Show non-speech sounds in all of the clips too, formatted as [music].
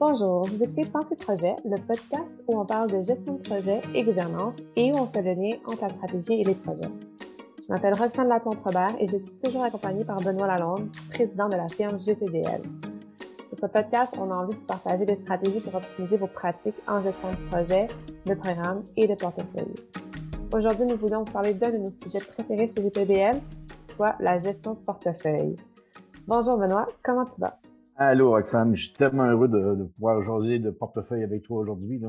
Bonjour, vous écoutez Pensée Projet, le podcast où on parle de gestion de projet et gouvernance et où on fait le lien entre la stratégie et les projets. Je m'appelle Roxane Laplante-Robert et je suis toujours accompagnée par Benoît Lalonde, président de la firme GPDL. Sur ce podcast, on a envie de partager des stratégies pour optimiser vos pratiques en gestion de projet, de programme et de portefeuille. Aujourd'hui, nous voulons vous parler d'un de nos sujets préférés chez GPDL, soit la gestion de portefeuille. Bonjour Benoît, comment tu vas? Allô, Roxane. Je suis tellement heureux de, pouvoir aujourd'hui de portefeuille avec toi aujourd'hui.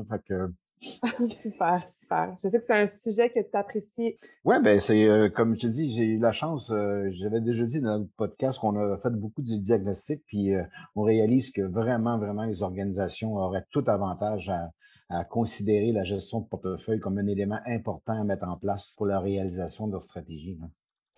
[laughs] super, super. Je sais que c'est un sujet que tu apprécies. Oui, ben c'est euh, comme te dis, j'ai eu la chance, euh, j'avais déjà dit dans le podcast qu'on a fait beaucoup de diagnostics, puis euh, on réalise que vraiment, vraiment, les organisations auraient tout avantage à, considérer la gestion de portefeuille comme un élément important à mettre en place pour la réalisation de leur stratégie.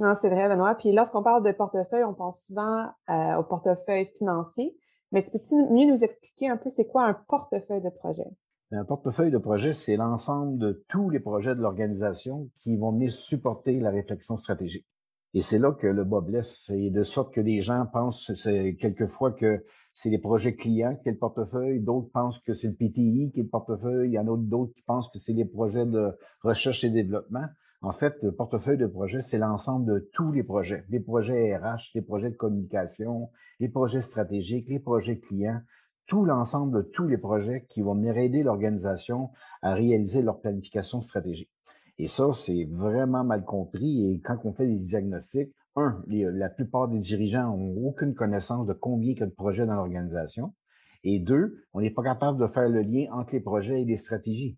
Non, c'est vrai, Benoît. Puis lorsqu'on parle de portefeuille, on pense souvent au portefeuille financier. Mais tu peux-tu mieux nous expliquer un peu c'est quoi un portefeuille de projet? Un portefeuille de projet, c'est l'ensemble de tous les projets de l'organisation qui vont venir supporter la réflexion stratégique. Et c'est là que le bas blesse, et de sorte que les gens pensent quelquefois que c'est les projets clients qui est le portefeuille, d'autres pensent que c'est le PTI qui est le portefeuille, il y en a d'autres qui pensent que c'est les projets de recherche et développement. En fait, le portefeuille de projet, c'est l'ensemble de tous les projets, les projets RH, les projets de communication, les projets stratégiques, les projets clients, tout l'ensemble de tous les projets qui vont venir aider l'organisation à réaliser leur planification stratégique. Et ça, c'est vraiment mal compris. Et quand on fait des diagnostics, un, la plupart des dirigeants n'ont aucune connaissance de combien il y a de projets dans l'organisation. Et deux, on n'est pas capable de faire le lien entre les projets et les stratégies.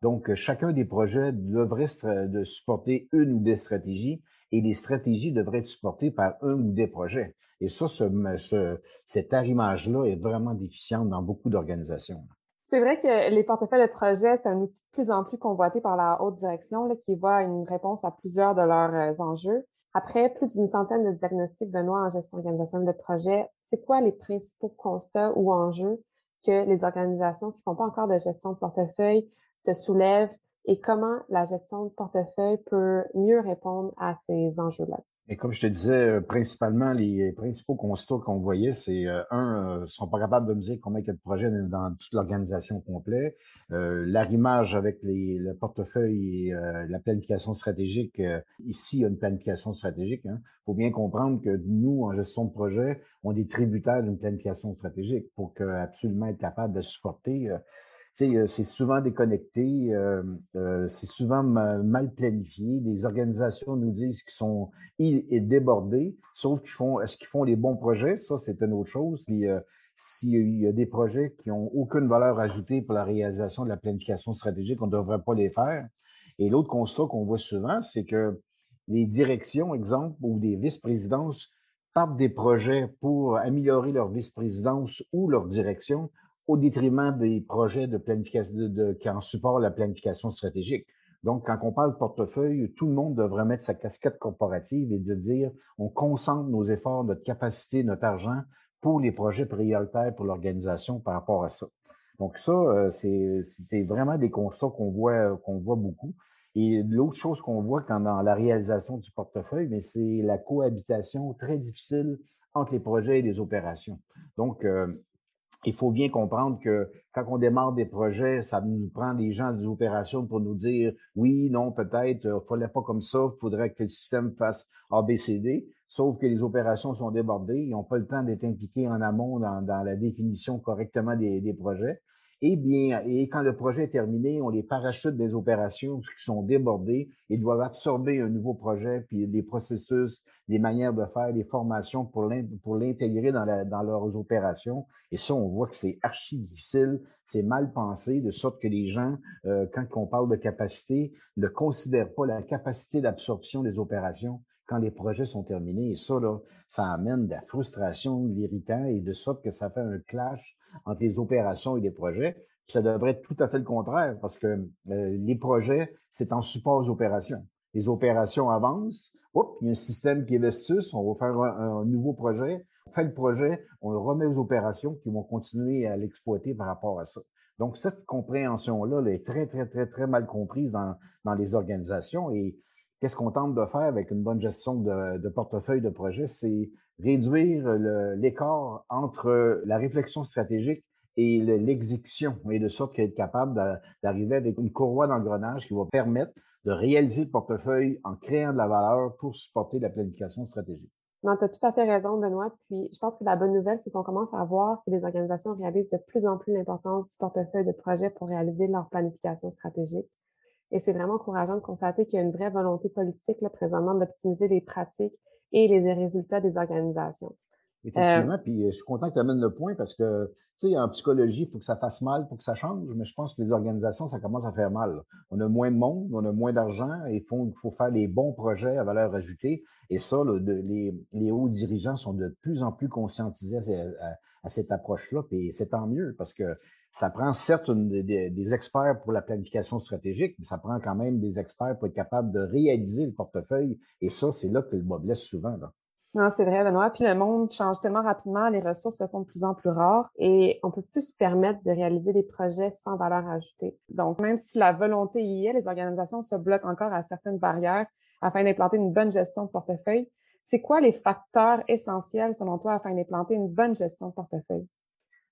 Donc, chacun des projets devrait de supporter une ou des stratégies et les stratégies devraient être supportées par un ou des projets. Et ça, ce, cet arrimage-là est vraiment déficient dans beaucoup d'organisations. C'est vrai que les portefeuilles de projets, c'est un outil de plus en plus convoité par la haute direction qui voit une réponse à plusieurs de leurs euh, enjeux. Après plus d'une centaine de diagnostics Benoît en gestion organisationnelle de projets, c'est quoi les principaux constats ou enjeux que les organisations qui font pas encore de gestion de portefeuille te soulève et comment la gestion de portefeuille peut mieux répondre à ces enjeux-là? Et comme je te disais, euh, principalement, les principaux constats qu'on voyait, c'est euh, un, euh, sont pas capables de me combien il y a de projets dans toute l'organisation complète. Euh, l'arrimage avec le portefeuille et la planification stratégique. ici, il y a une planification stratégique. Il hein. faut bien comprendre que nous, en gestion de projet, on est tributaires d'une planification stratégique pour que, absolument être capable de supporter c'est souvent déconnecté, euh, euh, c'est souvent mal, planifié. Les organisations nous disent qu'ils sont débordés, sauf qu'ils font, est-ce qu'ils font les bons projets? Ça, c'est une autre chose. S'il y a des projets qui n'ont aucune valeur ajoutée pour la réalisation de la planification stratégique, on ne devrait pas les faire. Et l'autre constat qu'on voit souvent, c'est que les directions, exemple, ou des vice-présidences partent des projets pour améliorer leur vice-présidence ou leur direction au détriment des projets de planification qui en supportent la planification stratégique. Donc, quand on parle de portefeuille, tout le monde devrait mettre sa casquette corporative et dire on concentre nos efforts, notre capacité, notre argent pour les projets prioritaires pour l'organisation par rapport à ça. Donc, ça, euh, c'était vraiment des constats qu'on voit, qu'on voit beaucoup. Et l'autre chose qu'on voit quand dans la réalisation du portefeuille, c'est la cohabitation très difficile entre les projets et les opérations. Donc, euh, il faut bien comprendre que quand on démarre des projets, ça nous prend des gens des opérations pour nous dire oui, non, peut-être, il euh, ne fallait pas comme ça, il faudrait que le système fasse ABCD. Sauf que les opérations sont débordées, ils n'ont pas le temps d'être impliqués en amont dans, la définition correctement des projets. Et bien, et quand le projet est terminé, on les parachute des opérations qui sont débordées et doivent absorber un nouveau projet, puis des processus, des manières de faire, des formations pour l'intégrer dans, dans leurs opérations. Et ça, on voit que c'est archi difficile, c'est mal pensé, de sorte que les gens, euh, quand on parle de capacité, ne considèrent pas la capacité d'absorption des opérations quand les projets sont terminés. Et ça, là, ça amène de la frustration, de l'irritant et de sorte que ça fait un clash entre les opérations et les projets. Puis ça devrait être tout à fait le contraire parce que euh, les projets, c'est en support aux opérations. Les opérations avancent. Oups, il y a un système qui est vestus. On va faire un, nouveau projet. On fait le projet, on le remet aux opérations qui vont continuer à l'exploiter par rapport à ça. Donc, cette compréhension-là est très, très, très, très mal comprise dans, dans les organisations et qu'est-ce qu'on tente de faire avec une bonne gestion de, portefeuille de projet? C'est réduire l'écart entre la réflexion stratégique et l'exécution, et de sorte qu'être capable d'arriver avec une courroie d'engrenage qui va permettre de réaliser le portefeuille en créant de la valeur pour supporter la planification stratégique. Non, tu as tout à fait raison, Benoît. Puis je pense que la bonne nouvelle, c'est qu'on commence à voir que les organisations réalisent de plus en plus l'importance du portefeuille de projet pour réaliser leur planification stratégique. Et c'est vraiment encourageant de constater qu'il y a une vraie volonté politique là, présentement d'optimiser les pratiques et les résultats des organisations. Effectivement, euh, puis je suis content que tu amènes le point parce que, tu sais, en psychologie, il faut que ça fasse mal pour que ça change, mais je pense que les organisations, ça commence à faire mal. On a moins de monde, on a moins d'argent, il faut, faut, faire les bons projets à valeur ajoutée. Et ça, les, les, hauts dirigeants sont de plus en plus conscientisés à, cette approche-là, puis c'est tant mieux parce que ça prend certes des, experts pour la planification stratégique, mais ça prend quand même des experts pour être capable de réaliser le portefeuille. Et ça, c'est là que le bas blesse souvent. Là. Non, c'est vrai, Benoît. Puis le monde change tellement rapidement, les ressources se font de plus en plus rares et on peut plus se permettre de réaliser des projets sans valeur ajoutée. Donc, même si la volonté y est, les organisations se bloquent encore à certaines barrières afin d'implanter une bonne gestion de portefeuille. C'est quoi les facteurs essentiels, selon toi, afin d'implanter une bonne gestion de portefeuille?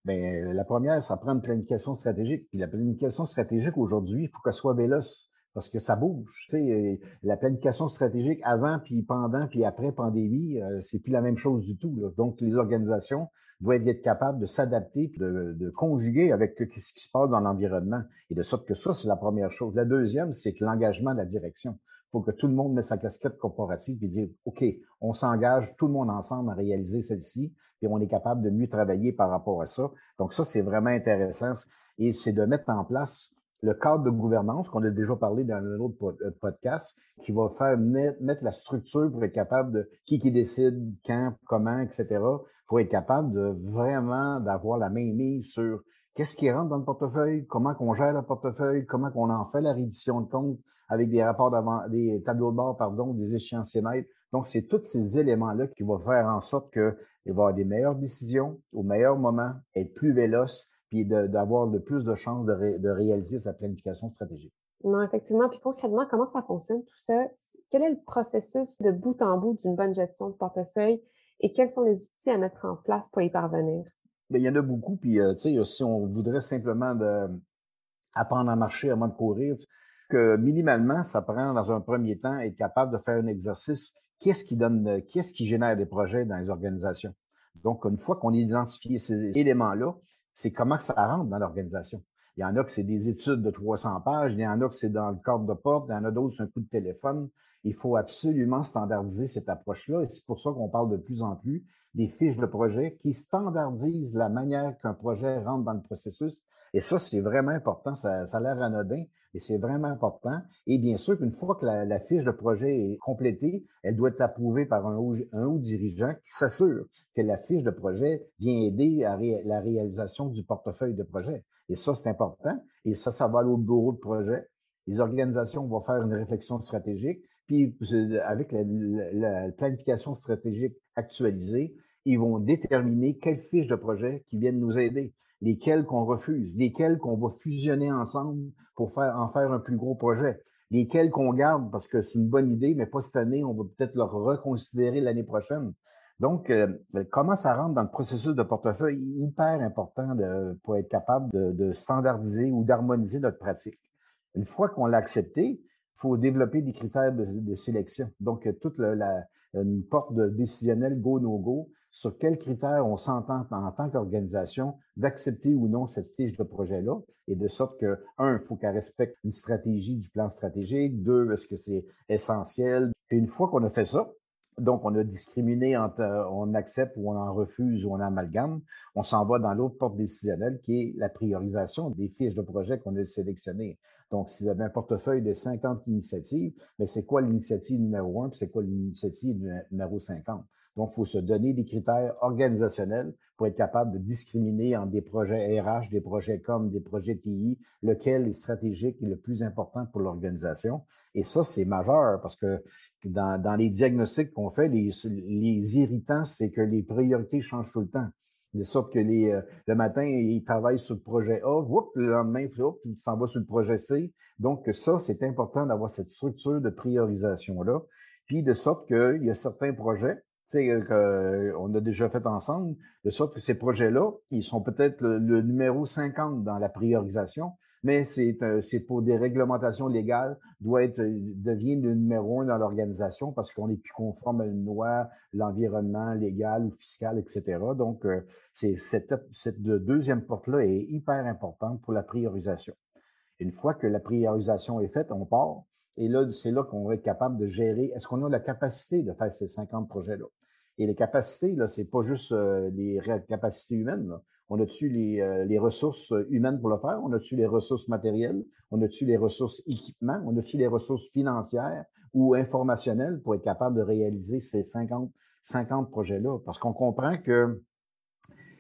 Bien, la première, ça prend une planification stratégique. Puis la planification stratégique aujourd'hui, il faut qu'elle soit véloce parce que ça bouge. Tu sais, la planification stratégique avant, puis pendant, puis après pandémie, euh, c'est plus la même chose du tout. Donc, les organisations doivent être capables de s'adapter, de, de conjuguer avec ce qui se passe dans l'environnement. Et de sorte que ça, c'est la première chose. La deuxième, c'est que l'engagement de la direction. Faut que tout le monde mette sa casquette corporative et dire, OK, on s'engage tout le monde ensemble à réaliser celle-ci, et on est capable de mieux travailler par rapport à ça. Donc ça, c'est vraiment intéressant. Et c'est de mettre en place le cadre de gouvernance qu'on a déjà parlé dans un autre euh, podcast, qui va faire mettre, la structure pour être capable de qui qui décide, quand, comment, etc., pour être capable de vraiment d'avoir la main mise sur qu'est-ce qui rentre dans le portefeuille, comment qu'on gère le portefeuille, comment qu'on en fait la reddition de compte avec des rapports d'avant, des tableaux de bord, pardon, des échéanciers mètres. Donc, c'est tous ces éléments-là qui vont faire en sorte qu'il va y avoir des meilleures décisions au meilleur moment, être plus véloce, puis d'avoir de, plus de chances de, réaliser sa planification stratégique. Non, effectivement. Puis concrètement, comment ça fonctionne tout ça? Quel est le processus de bout en bout d'une bonne gestion de portefeuille et quels sont les outils à mettre en place pour y parvenir? Il y en a beaucoup. Puis, euh, si on voudrait simplement apprendre à marcher avant de courir, que minimalement, ça prend dans un premier temps être capable de faire un exercice. Qu'est-ce qui donne, qu'est-ce qui génère des projets dans les organisations? Donc, une fois qu'on a identifié ces éléments-là, c'est comment ça rentre dans l'organisation. Il y en a que c'est des études de 300 pages, il y en a que c'est dans le cadre de porte, il y en a d'autres, c'est un coup de téléphone. Il faut absolument standardiser cette approche-là et c'est pour ça qu'on parle de plus en plus des fiches de projet qui standardisent la manière qu'un projet rentre dans le processus. Et ça, c'est vraiment important. Ça, ça a l'air anodin, et c'est vraiment important. Et bien sûr qu'une fois que la, fiche de projet est complétée, elle doit être approuvée par un haut, un haut dirigeant qui s'assure que la fiche de projet vient aider à la réalisation du portefeuille de projet. Et ça, c'est important. Et ça, ça va aller au bureau de projet. Les organisations vont faire une réflexion stratégique. Puis, avec la, la planification stratégique actualisée, ils vont déterminer quelles fiches de projet qui viennent nous aider, lesquelles qu'on refuse, lesquelles qu'on va fusionner ensemble pour faire, en faire un plus gros projet, lesquelles qu'on garde parce que c'est une bonne idée, mais pas cette année, on va peut-être le reconsidérer l'année prochaine. Donc, euh, comment ça rentre dans le processus de portefeuille, hyper important pour être capable de, standardiser ou d'harmoniser notre pratique. Une fois qu'on l'a accepté, faut développer des critères de, sélection. Donc, toute la, porte de décisionnel go-no-go sur quels critères on s'entend en tant qu'organisation d'accepter ou non cette fiche de projet-là, et de sorte que, un, il faut qu'elle respecte une stratégie du plan stratégique, deux, est-ce que c'est essentiel? Et une fois qu'on a fait ça, donc, on a discriminé entre on accepte ou on en refuse ou on amalgame. On s'en va dans l'autre porte décisionnelle qui est la priorisation des fiches de projet qu'on a sélectionnées. Donc, si vous avez un portefeuille de 50 initiatives, mais c'est quoi l'initiative numéro 1 puis c'est quoi l'initiative numéro 50? Donc, il faut se donner des critères organisationnels pour être capable de discriminer entre des projets RH, des projets com, des projets TI, lequel est stratégique et le plus important pour l'organisation. Et ça, c'est majeur parce que dans, les diagnostics qu'on fait, les, les irritants, c'est que les priorités changent tout le temps. De sorte que les, euh, le matin, ils travaillent sur le projet A, le lendemain, il s'en va sur le projet C. Donc, ça, c'est important d'avoir cette structure de priorisation-là. Puis, de sorte qu'il y a certains projets sais, qu'on a déjà fait ensemble, de sorte que ces projets-là, ils sont peut-être le, numéro 50 dans la priorisation, mais c'est euh, pour des réglementations légales, doit être, devient le numéro un dans l'organisation parce qu'on est plus conforme à une loi, l'environnement légal ou fiscal, etc. Donc, euh, c'est cette, cette deuxième porte-là est hyper importante pour la priorisation. Une fois que la priorisation est faite, on part. Et là, c'est là qu'on va être capable de gérer. Est-ce qu'on a la capacité de faire ces 50 projets-là? Et les capacités, là, c'est pas juste euh, les capacités humaines. On a-tu les, euh, les, ressources humaines pour le faire? On a-tu les ressources matérielles? On a-tu les ressources équipements? On a-tu les ressources financières ou informationnelles pour être capable de réaliser ces 50, 50 projets-là? Parce qu'on comprend que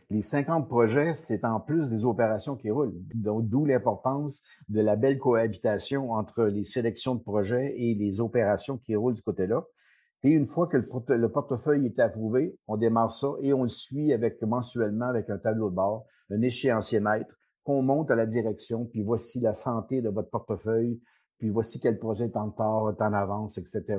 les 50 projets, c'est en plus des opérations qui roulent. D'où l'importance de la belle cohabitation entre les sélections de projets et les opérations qui roulent du côté-là. Et une fois que le, portefeuille est approuvé, on démarre ça et on le suit avec mensuellement avec un tableau de bord, un échéancier maître qu'on monte à la direction, puis voici la santé de votre portefeuille, puis voici quel projet est en retard, est en avance, etc.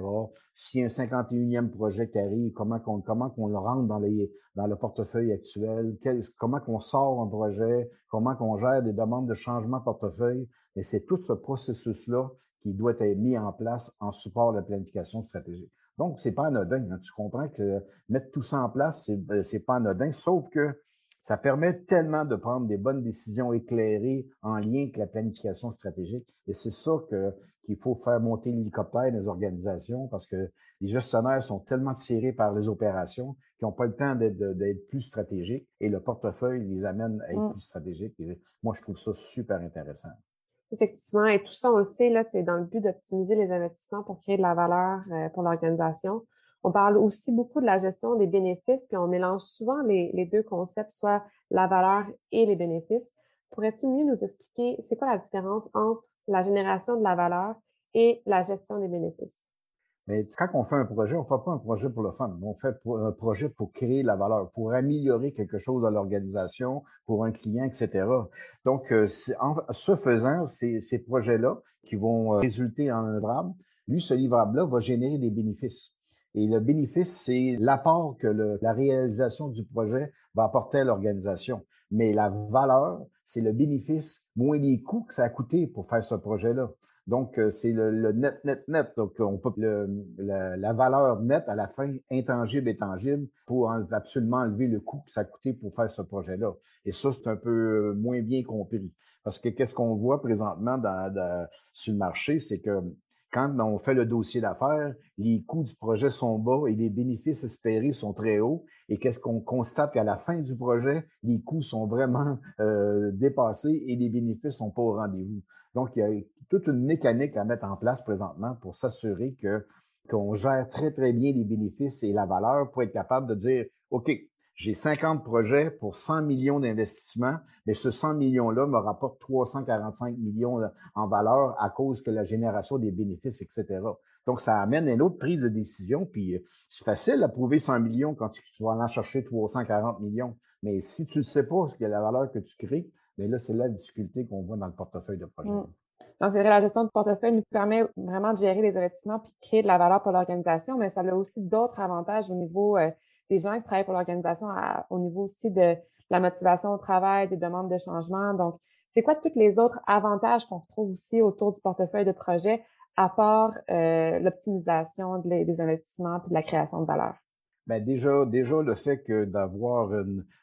Si un 51e projet arrive, comment qu'on comment qu'on le rentre dans les dans le portefeuille actuel, comment qu'on sort un projet, comment qu'on gère des demandes de changement portefeuille? Et c'est tout ce processus-là qui doit être mis en place en support de la planification stratégique. Donc, c'est pas anodin. Hein. Tu comprends que mettre tout ça en place, c'est, euh, c'est pas anodin, sauf que ça permet tellement de prendre des bonnes décisions éclairées en lien avec la planification stratégique. Et c'est ça qu'il faut faire monter l'hélicoptère des organisations parce que les gestionnaires sont tellement tirés par les opérations qu'ils n'ont pas le temps d'être, d'être plus stratégiques et le portefeuille les amène à être mmh. plus stratégiques. Et moi, je trouve ça super intéressant. Effectivement, et tout ça, on le sait, là, c'est dans le but d'optimiser les investissements pour créer de la valeur euh, pour l'organisation. On parle aussi beaucoup de la gestion des bénéfices, puis on mélange souvent les, les deux concepts, soit la valeur et les bénéfices. Pourrais-tu mieux nous expliquer c'est quoi la différence entre la génération de la valeur et la gestion des bénéfices? Mais quand on fait un projet, on ne fait pas un projet pour le fun. On fait un projet pour créer la valeur, pour améliorer quelque chose dans l'organisation, pour un client, etc. Donc, euh, en ce faisant, ces, projets-là qui vont euh, résulter en un livrable, lui, ce livrable-là va générer des bénéfices. Et le bénéfice, c'est l'apport que la réalisation du projet va apporter à l'organisation. Mais la valeur, c'est le bénéfice moins les coûts que ça a coûté pour faire ce projet-là. Donc, euh, c'est le, net, net, net. Donc, on peut la, valeur nette à la fin, intangible et tangible, pour absolument enlever le coût que ça a coûté pour faire ce projet-là. Et ça, c'est un peu moins bien compris. Parce que qu'est-ce qu'on voit présentement dans, sur le marché, c'est que quand on fait le dossier d'affaires, les coûts du projet sont bas et les bénéfices espérés sont très hauts. Et qu'est-ce qu'on constate qu'à la fin du projet, les coûts sont vraiment euh, dépassés et les bénéfices sont pas au rendez-vous. Donc, il y a toute une mécanique à mettre en place présentement pour s'assurer que qu'on gère très, très bien les bénéfices et la valeur pour être capable de dire, OK, j'ai 50 projets pour 100 millions d'investissements, mais ce 100 millions-là me rapporte 345 millions en valeur à cause que la génération des bénéfices, etc. Donc, ça amène une autre prise de décision, puis euh, c'est facile à prouver 100 millions quand tu, vas en chercher 340 millions. Mais si tu ne sais pas ce qu'est la valeur que tu crées, mais là, c'est la difficulté qu'on voit dans le portefeuille de projet. Mmh. Donc, c'est vrai, la gestion de portefeuille nous permet vraiment de gérer les investissements puis de créer de la valeur pour l'organisation, mais ça a aussi d'autres avantages au niveau euh, des gens qui travaillent pour l'organisation au niveau aussi de la motivation au travail, des demandes de changement. Donc, c'est quoi tous les autres avantages qu'on retrouve aussi autour du portefeuille de projet à part euh, l'optimisation des investissements et de la création de valeur? Bien, déjà, déjà, le fait que d'avoir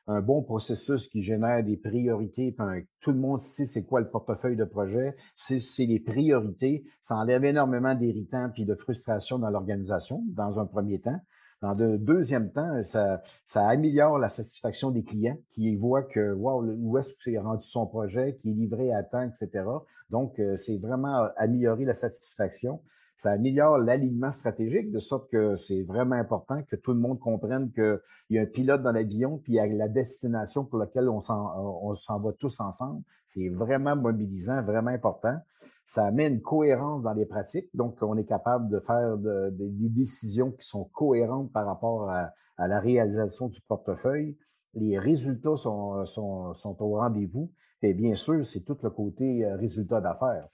un bon processus qui génère des priorités, tout le monde sait c'est quoi le portefeuille de projet, c'est les priorités, ça enlève énormément d'irritants puis de frustration dans l'organisation, dans un premier temps. Dans le deuxième temps, ça, ça améliore la satisfaction des clients qui voient que, wow, où est-ce que c'est rendu son projet, qui est livré à temps, etc. Donc, euh, c'est vraiment améliorer la satisfaction. Ça améliore l'alignement stratégique de sorte que c'est vraiment important que tout le monde comprenne qu'il y a un pilote dans l'avion, puis il y a la destination pour laquelle on s'en va tous ensemble. C'est vraiment mobilisant, vraiment important. Ça amène une cohérence dans les pratiques. Donc, on est capable de faire des décisions qui sont cohérentes par rapport à, la réalisation du portefeuille. les résultats sont, sont, sont au rendez-vous. Et bien sûr, c'est tout le côté résultat d'affaires.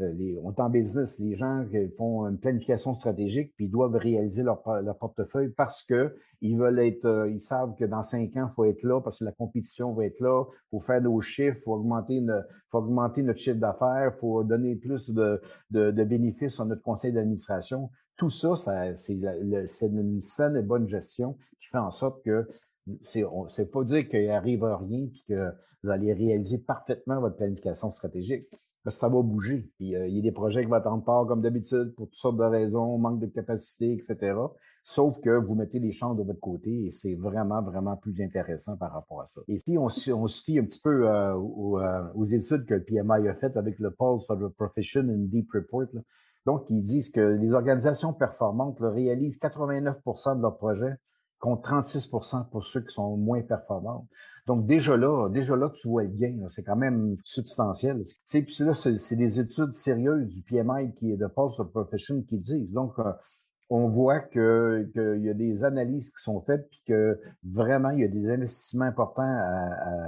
Euh, on est en business, les gens qui font une planification stratégique, puis ils doivent réaliser leur, portefeuille parce qu'ils veulent être, euh, ils savent que dans cinq ans, il faut être là parce que la compétition va être là, il faut faire nos chiffres, il faut augmenter, notre chiffre d'affaires, il faut donner plus de, bénéfices à notre conseil d'administration. Tout ça, c'est une saine et bonne gestion qui fait en sorte que c'est, c'est pas dire qu'il arrive à rien et que vous allez réaliser parfaitement votre planification stratégique ça va bouger. Puis, euh, il y a des projets qui vont attendre pas comme d'habitude pour toutes sortes de raisons, manque de capacité, etc. Sauf que vous mettez les chances de votre côté et c'est vraiment, vraiment plus intéressant par rapport à ça. Et si on, on se fie un petit peu euh, euh, aux, études que le PMI a faites avec le Pulse of the Profession and Deep Report, donc ils disent que les organisations performantes réalisent 89% de leurs projets contre 36% pour ceux qui sont moins performants. Donc, déjà là, déjà là, tu vois le gain. C'est quand même substantiel. Puis là, c'est des études sérieuses du PMI qui est de Pulse of Profession qui disent. Donc, euh, on voit qu'il y a des analyses qui sont faites, puis que vraiment, il y a des investissements importants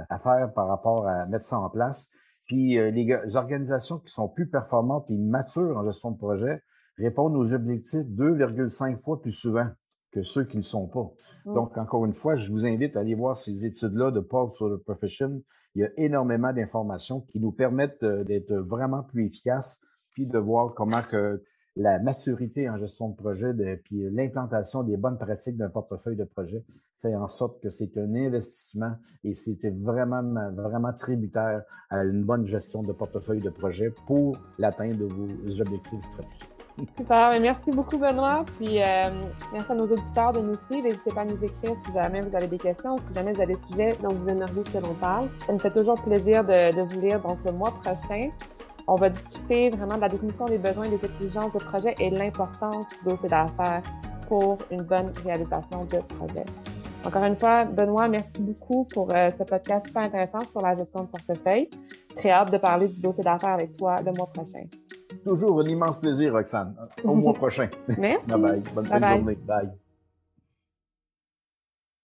à, faire par rapport à mettre ça en place. Puis euh, les, organisations qui sont plus performantes et matures en gestion de projet répondent aux objectifs 2,5 fois plus souvent que ceux qui ne le sont pas. Mm. Donc, encore une fois, je vous invite à aller voir ces études-là de Paul sur the Profession. Il y a énormément d'informations qui nous permettent euh, d'être vraiment plus efficaces, puis de voir comment que la maturité en gestion de projet, puis l'implantation des bonnes pratiques d'un portefeuille de projet fait en sorte que c'est un investissement et c'était vraiment, vraiment tributaire à une bonne gestion de portefeuille de projet pour l'atteinte de vos objectifs stratégiques. Super. Merci beaucoup, Benoît. Puis, euh, merci à nos auditeurs de nous suivre. N'hésitez pas à nous écrire si jamais vous avez des questions, si jamais vous avez des sujets dont vous aimeriez que l'on parle. Ça me fait toujours plaisir de, de, vous lire. Donc, le mois prochain, on va discuter vraiment de la définition des besoins et des exigences de projet et l'importance du dossier d'affaires pour une bonne réalisation de projet. Encore une fois, Benoît, merci beaucoup pour euh, ce podcast super intéressant sur la gestion de portefeuille. Très hâte de parler du dossier d'affaires avec toi le mois prochain. Toujours un immense plaisir, Roxane. Au mois prochain. Merci. [laughs] bye bye. Bonne fin de journée. Bye.